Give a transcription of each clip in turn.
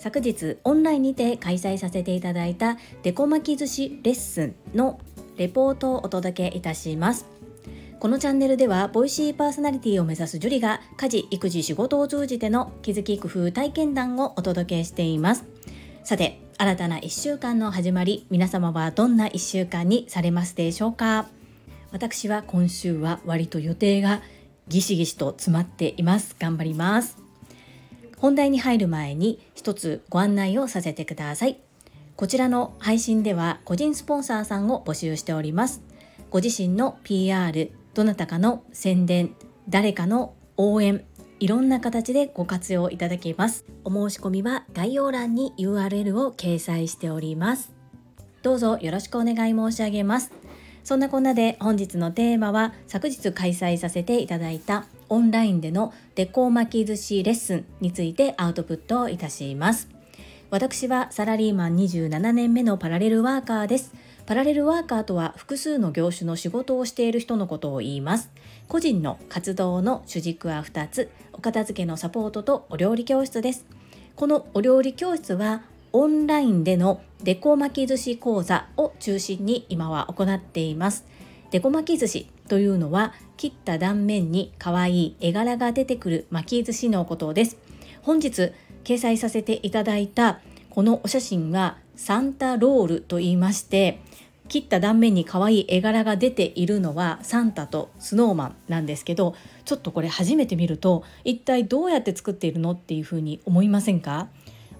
昨日オンラインにて開催させていただいたデコ巻き寿司レッスンのレポートをお届けいたします。このチャンネルではボイシーパーソナリティを目指すジュリが家事育児仕事を通じての気づき工夫体験談をお届けしています。さて新たな1週間の始まり皆様はどんな1週間にされますでしょうか？私は今週は割と予定がギシギシと詰まっています頑張ります本題に入る前に一つご案内をさせてください。こちらの配信では個人スポンサーさんを募集しております。ご自身の PR、どなたかの宣伝、誰かの応援、いろんな形でご活用いただけます。お申し込みは概要欄に URL を掲載しております。どうぞよろしくお願い申し上げます。そんなこんなで本日のテーマは昨日開催させていただいたオンラインでのデコ巻き寿司レッスンについてアウトプットをいたします。私はサラリーマン27年目のパラレルワーカーです。パラレルワーカーとは複数の業種の仕事をしている人のことを言います。個人の活動の主軸は2つ、お片付けのサポートとお料理教室です。このお料理教室はオンラインでのデコ巻き寿司講座を中心に今は行っています。デコ巻き寿司というのは切った断面に可愛い絵柄が出てくる巻き寿司のことです本日掲載させていただいたこのお写真はサンタロールと言いまして切った断面に可愛い絵柄が出ているのはサンタとスノーマンなんですけどちょっとこれ初めて見ると一体どうやって作っているのっていうふうに思いませんか？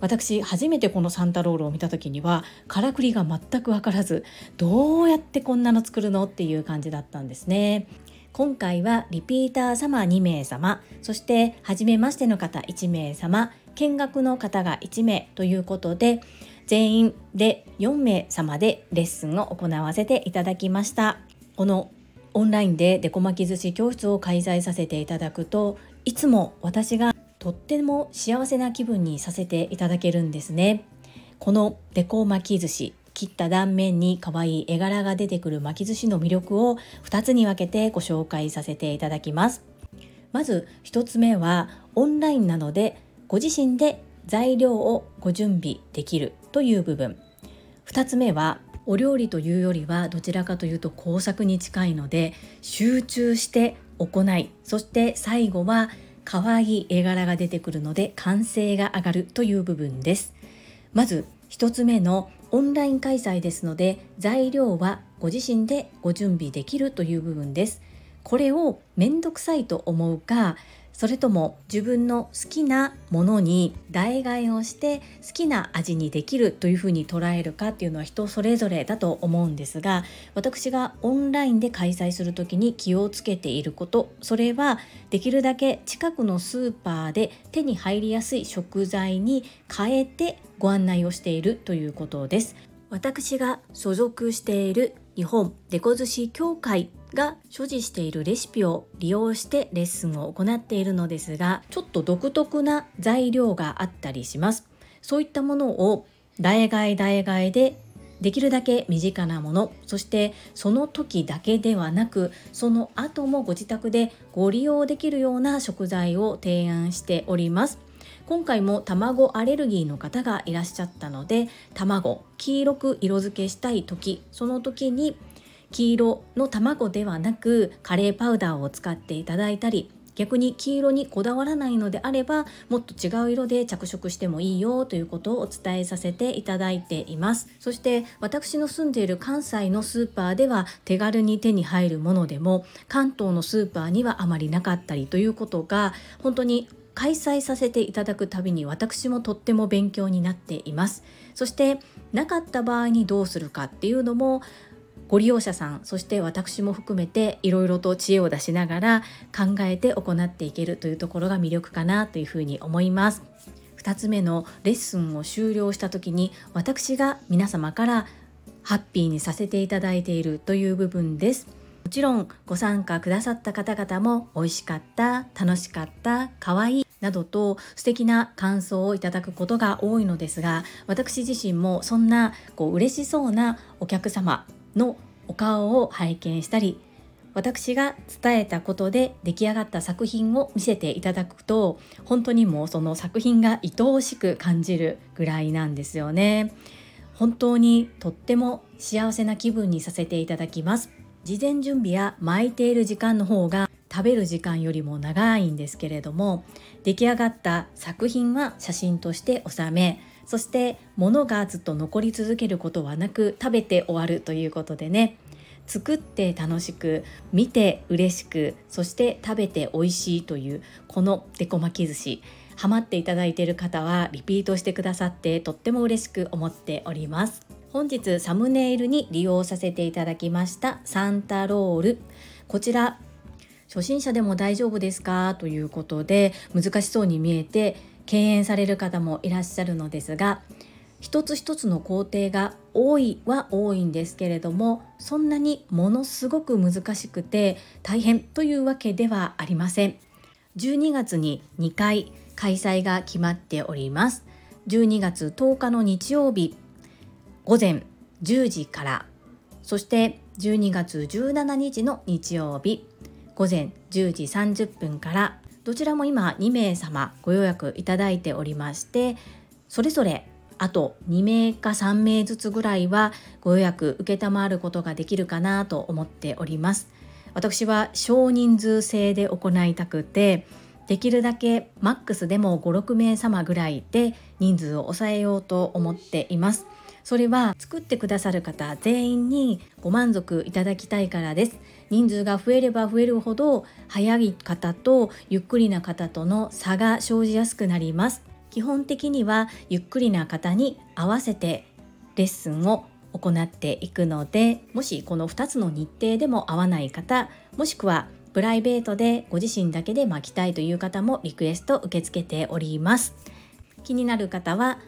私初めてこのサンタロールを見た時にはからくりが全く分からずどうやってこんなの作るのっていう感じだったんですね。今回はリピーター様2名様そして初めましての方1名様見学の方が1名ということで全員で4名様でレッスンを行わせていただきましたこのオンラインでデコ巻き寿司教室を開催させていただくといつも私がとっても幸せな気分にさせていただけるんですね。このデコ巻き寿司切った断面に可愛い絵柄が出てくる巻き寿司の魅力を2つに分けてご紹介させていただきます。まず1つ目はオンラインなのでご自身で材料をご準備できるという部分。2つ目はお料理というよりはどちらかというと工作に近いので集中して行いそして最後は可愛い絵柄が出てくるので完成が上がるという部分です。まず1つ目のオンライン開催ですので材料はご自身でご準備できるという部分です。これをめんどくさいと思うかそれとも自分の好きなものに代替えをして好きな味にできるというふうに捉えるかっていうのは人それぞれだと思うんですが私がオンラインで開催する時に気をつけていることそれはできるだけ近くのスーパーで手に入りやすい食材に変えてご案内をしているということです。私が所属している日本デコ寿司協会が所持しているレシピを利用してレッスンを行っているのですがちょっと独特な材料があったりします。そういったものを代替代替でできるだけ身近なものそしてその時だけではなくその後もご自宅でご利用できるような食材を提案しております。今回も卵アレルギーの方がいらっしゃったので卵黄色く色付けしたい時その時に黄色の卵ではなくカレーパウダーを使っていただいたり逆に黄色にこだわらないのであればもっと違う色で着色してもいいよということをお伝えさせていただいています。そして私の住んでいる関西のスーパーでは手軽に手に入るものでも関東のスーパーにはあまりなかったりということが本当に開催させていただくたびに私もとっても勉強になっています。そしてなかった場合にどうするかっていうのもご利用者さんそして私も含めていろいろと知恵を出しながら考えて行っていけるというところが魅力かなというふうに思います。2つ目のレッスンを終了した時に私が皆様からハッピーにさせていただいているという部分です。もちろんご参加くださった方々も美味しかった楽しかった可愛いなどと素敵な感想をいただくことが多いのですが私自身もそんなこう嬉しそうなお客様のお顔を拝見したり私が伝えたことで出来上がった作品を見せていただくと本当にもうその作品が愛おしく感じるぐらいなんですよね。本当にとっても幸せな気分にさせていただきます。事前準備や巻いている時間の方が食べる時間よりも長いんですけれども出来上がった作品は写真として収めそして物がずっと残り続けることはなく食べて終わるということでね。作って楽しく見て嬉しくそして食べて美味しいというこのデコ巻き寿司ハマっていただいている方はリピートしてくださってとっても嬉しく思っております。本日サムネイルに利用させていただきましたサンタロール。こちら初心者でも大丈夫ですか？ということで難しそうに見えて敬遠される方もいらっしゃるのですが一つ一つの工程が多いは多いんですけれどもそんなにものすごく難しくて大変というわけではありません。12月に2回開催が決まっております。12月10日の日曜日午前10時からそして12月17日の日曜日午前10時30分からどちらも今2名様ご予約いただいておりましてそれぞれあと2名か3名ずつぐらいはご予約承ることができるかなと思っております。私は少人数制で行いたくてできるだけマックスでも56名様ぐらいで人数を抑えようと思っています。それは作ってくださる方全員にご満足いただきたいからです。人数が増えれば増えるほど早い方とゆっくりな方との差が生じやすくなります。基本的にはゆっくりな方に合わせてレッスンを行っていくのでもしこの2つの日程でも合わない方もしくはプライベートでご自身だけで巻きたいという方もリクエスト受け付けております。気になる方は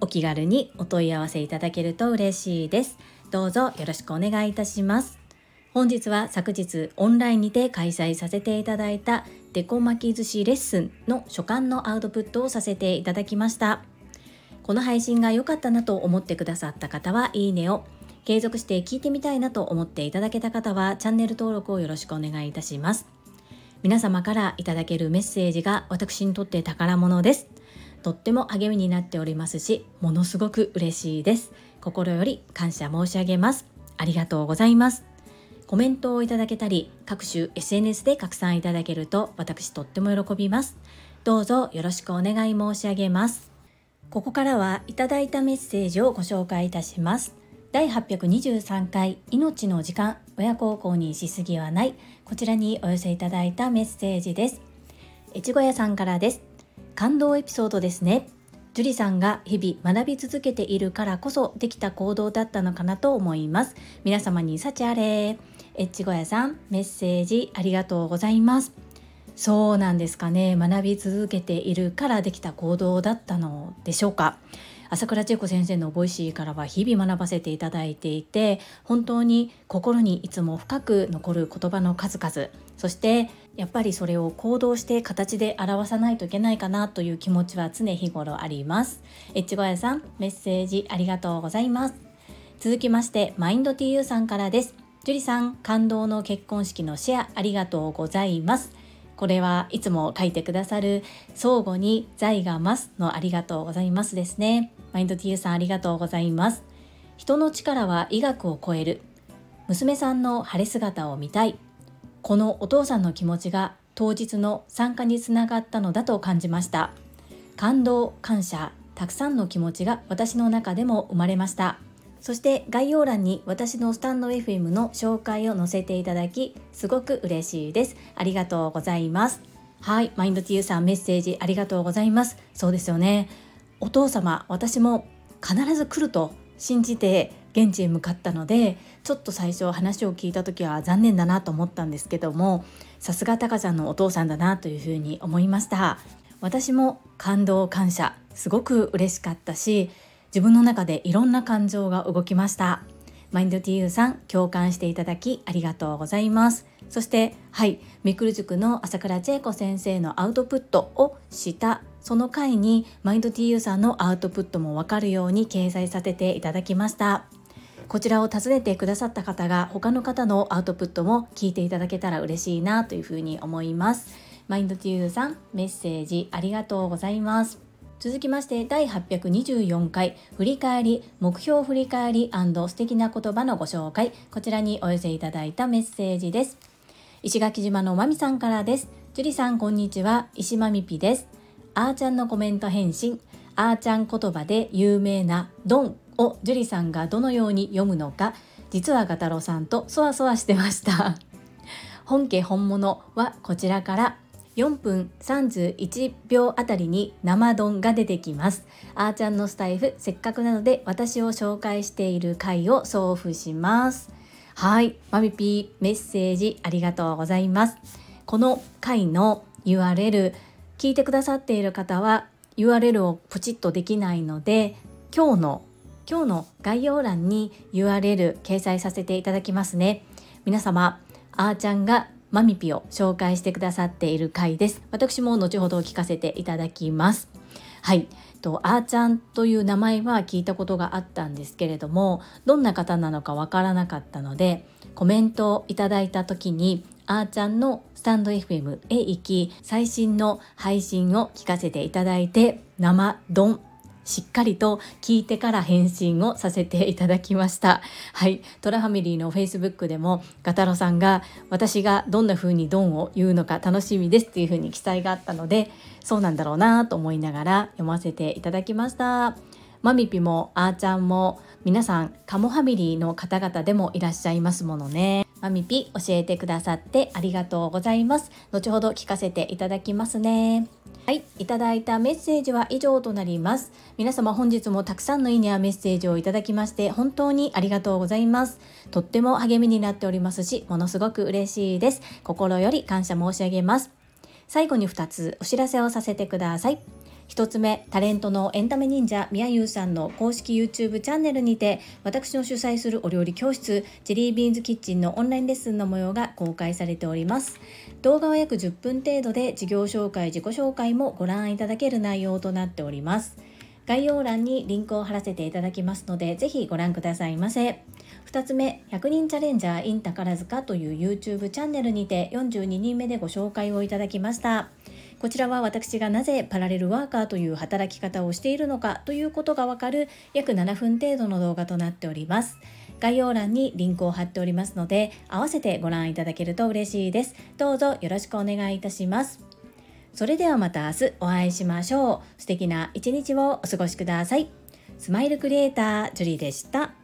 お気軽にお問い合わせいただけると嬉しいです。どうぞよろしくお願いいたします。本日は昨日オンラインにて開催させていただいたデコ巻き寿司レッスンの所感のアウトプットをさせていただきました。この配信が良かったなと思ってくださった方はいいねを継続して聞いてみたいなと思っていただけた方はチャンネル登録をよろしくお願いいたします。皆様からいただけるメッセージが私にとって宝物です。とっても励みになっておりますしものすごく嬉しいです。心より感謝申し上げます。ありがとうございます。コメントをいただけたり各種 SNS で拡散いただけると私とっても喜びます。どうぞよろしくお願い申し上げます。ここからはいただいたメッセージをご紹介いたします。第823回命の時間親孝行にしすぎはない。こちらにお寄せいただいたメッセージです。越後屋さんからです。感動エピソードですね。樹里さんが日々学び続けているからこそできた行動だったのかなと思います。皆様に幸あれ。エッチゴヤさんメッセージありがとうございます。そうなんですかね。学び続けているからできた行動だったのでしょうか。朝倉千恵子先生のボイシーからは日々学ばせていただいていて本当に心にいつも深く残る言葉の数々。そしてやっぱりそれを行動して形で表さないといけないかなという気持ちは常日頃あります。エッチゴヤさんメッセージありがとうございます。続きましてマインド TU さんからです。樹里さん感動の結婚式のシェアありがとうございます。これはいつも書いてくださる相互に財が増すのありがとうございますですね。マインド TU さんありがとうございます。人の力は医学を超える。娘さんの晴れ姿を見たい。このお父さんの気持ちが当日の参加につながったのだと感じました。感動感謝たくさんの気持ちが私の中でも生まれました。そして概要欄に私のスタンド FM の紹介を載せていただきすごく嬉しいです。ありがとうございます。はいマインド TU さんメッセージありがとうございます。そうですよね。お父様私も必ず来ると信じて現地へ向かったのでちょっと最初話を聞いた時は残念だなと思ったんですけどもさすがタカちゃんのお父さんだなというふうに思いました。私も感動感謝すごく嬉しかったし自分の中でいろんな感情が動きました。マインド TU さん共感していただきありがとうございます。そしてはいミクル塾の朝倉千恵子先生のアウトプットをしたその回にマインド TU さんのアウトプットもわかるように掲載させていただきました。こちらを訪ねてくださった方が他の方のアウトプットも聞いていただけたら嬉しいなというふうに思います。マインドテューさんメッセージありがとうございます。続きまして第824回振り返り目標振り返り素敵な言葉のご紹介。こちらにお寄せいただいたメッセージです。石垣島のまみさんからです。樹里さんこんにちは。石まみぴです。あーちゃんのコメント返信。あーちゃん言葉で有名なドンを樹里さんがどのように読むのか。実はガタロさんとそわそわしてました。本家本物はこちらから。4分31秒あたりに生丼が出てきます。あーちゃんのスタイフせっかくなので私を紹介している回を送付します。はい。マミピーメッセージありがとうございます。この回の URL 聞いてくださっている方は URL をポチッとできないので今日の今日の概要欄に URL 掲載させていただきますね。皆様あーちゃんがマミピを紹介してくださっている回です。私も後ほど聞かせていただきます。はい。とあーちゃんという名前は聞いたことがあったんですけれどもどんな方なのかわからなかったのでコメントをいただいた時にあーちゃんのスタンド FM へ行き最新の配信を聞かせていただいて生ドンしっかりと聞いてから返信をさせていただきましたはいトラファミリーの Facebook でもガタロさんが私がどんな風にドンを言うのか楽しみですっていう風に記載があったのでそうなんだろうなと思いながら読ませていただきましたマミピもあーちゃんも皆さんカモファミリーの方々でもいらっしゃいますものねマミピ教えてくださってありがとうございます後ほど聞かせていただきますねはい、いただいたメッセージは以上となります。皆様本日もたくさんのいいねやメッセージをいただきまして本当にありがとうございます。とっても励みになっておりますし、ものすごく嬉しいです。心より感謝申し上げます。最後に2つお知らせをさせてください。1つ目タレントのエンタメ忍者みやゆうさんの公式 YouTube チャンネルにて私の主催するお料理教室ジェリービーンズキッチンのオンラインレッスンの模様が公開されております。動画は約10分程度で事業紹介自己紹介もご覧いただける内容となっております。概要欄にリンクを貼らせていただきますのでぜひご覧くださいませ。2つ目100人チャレンジャー in 宝塚という YouTube チャンネルにて42人目でご紹介をいただきました。こちらは私がなぜパラレルワーカーという働き方をしているのかということがわかる約7分程度の動画となっております。概要欄にリンクを貼っておりますので、合わせてご覧いただけると嬉しいです。どうぞよろしくお願いいたします。それではまた明日お会いしましょう。素敵な一日をお過ごしください。スマイルクリエイター、ジュリーでした。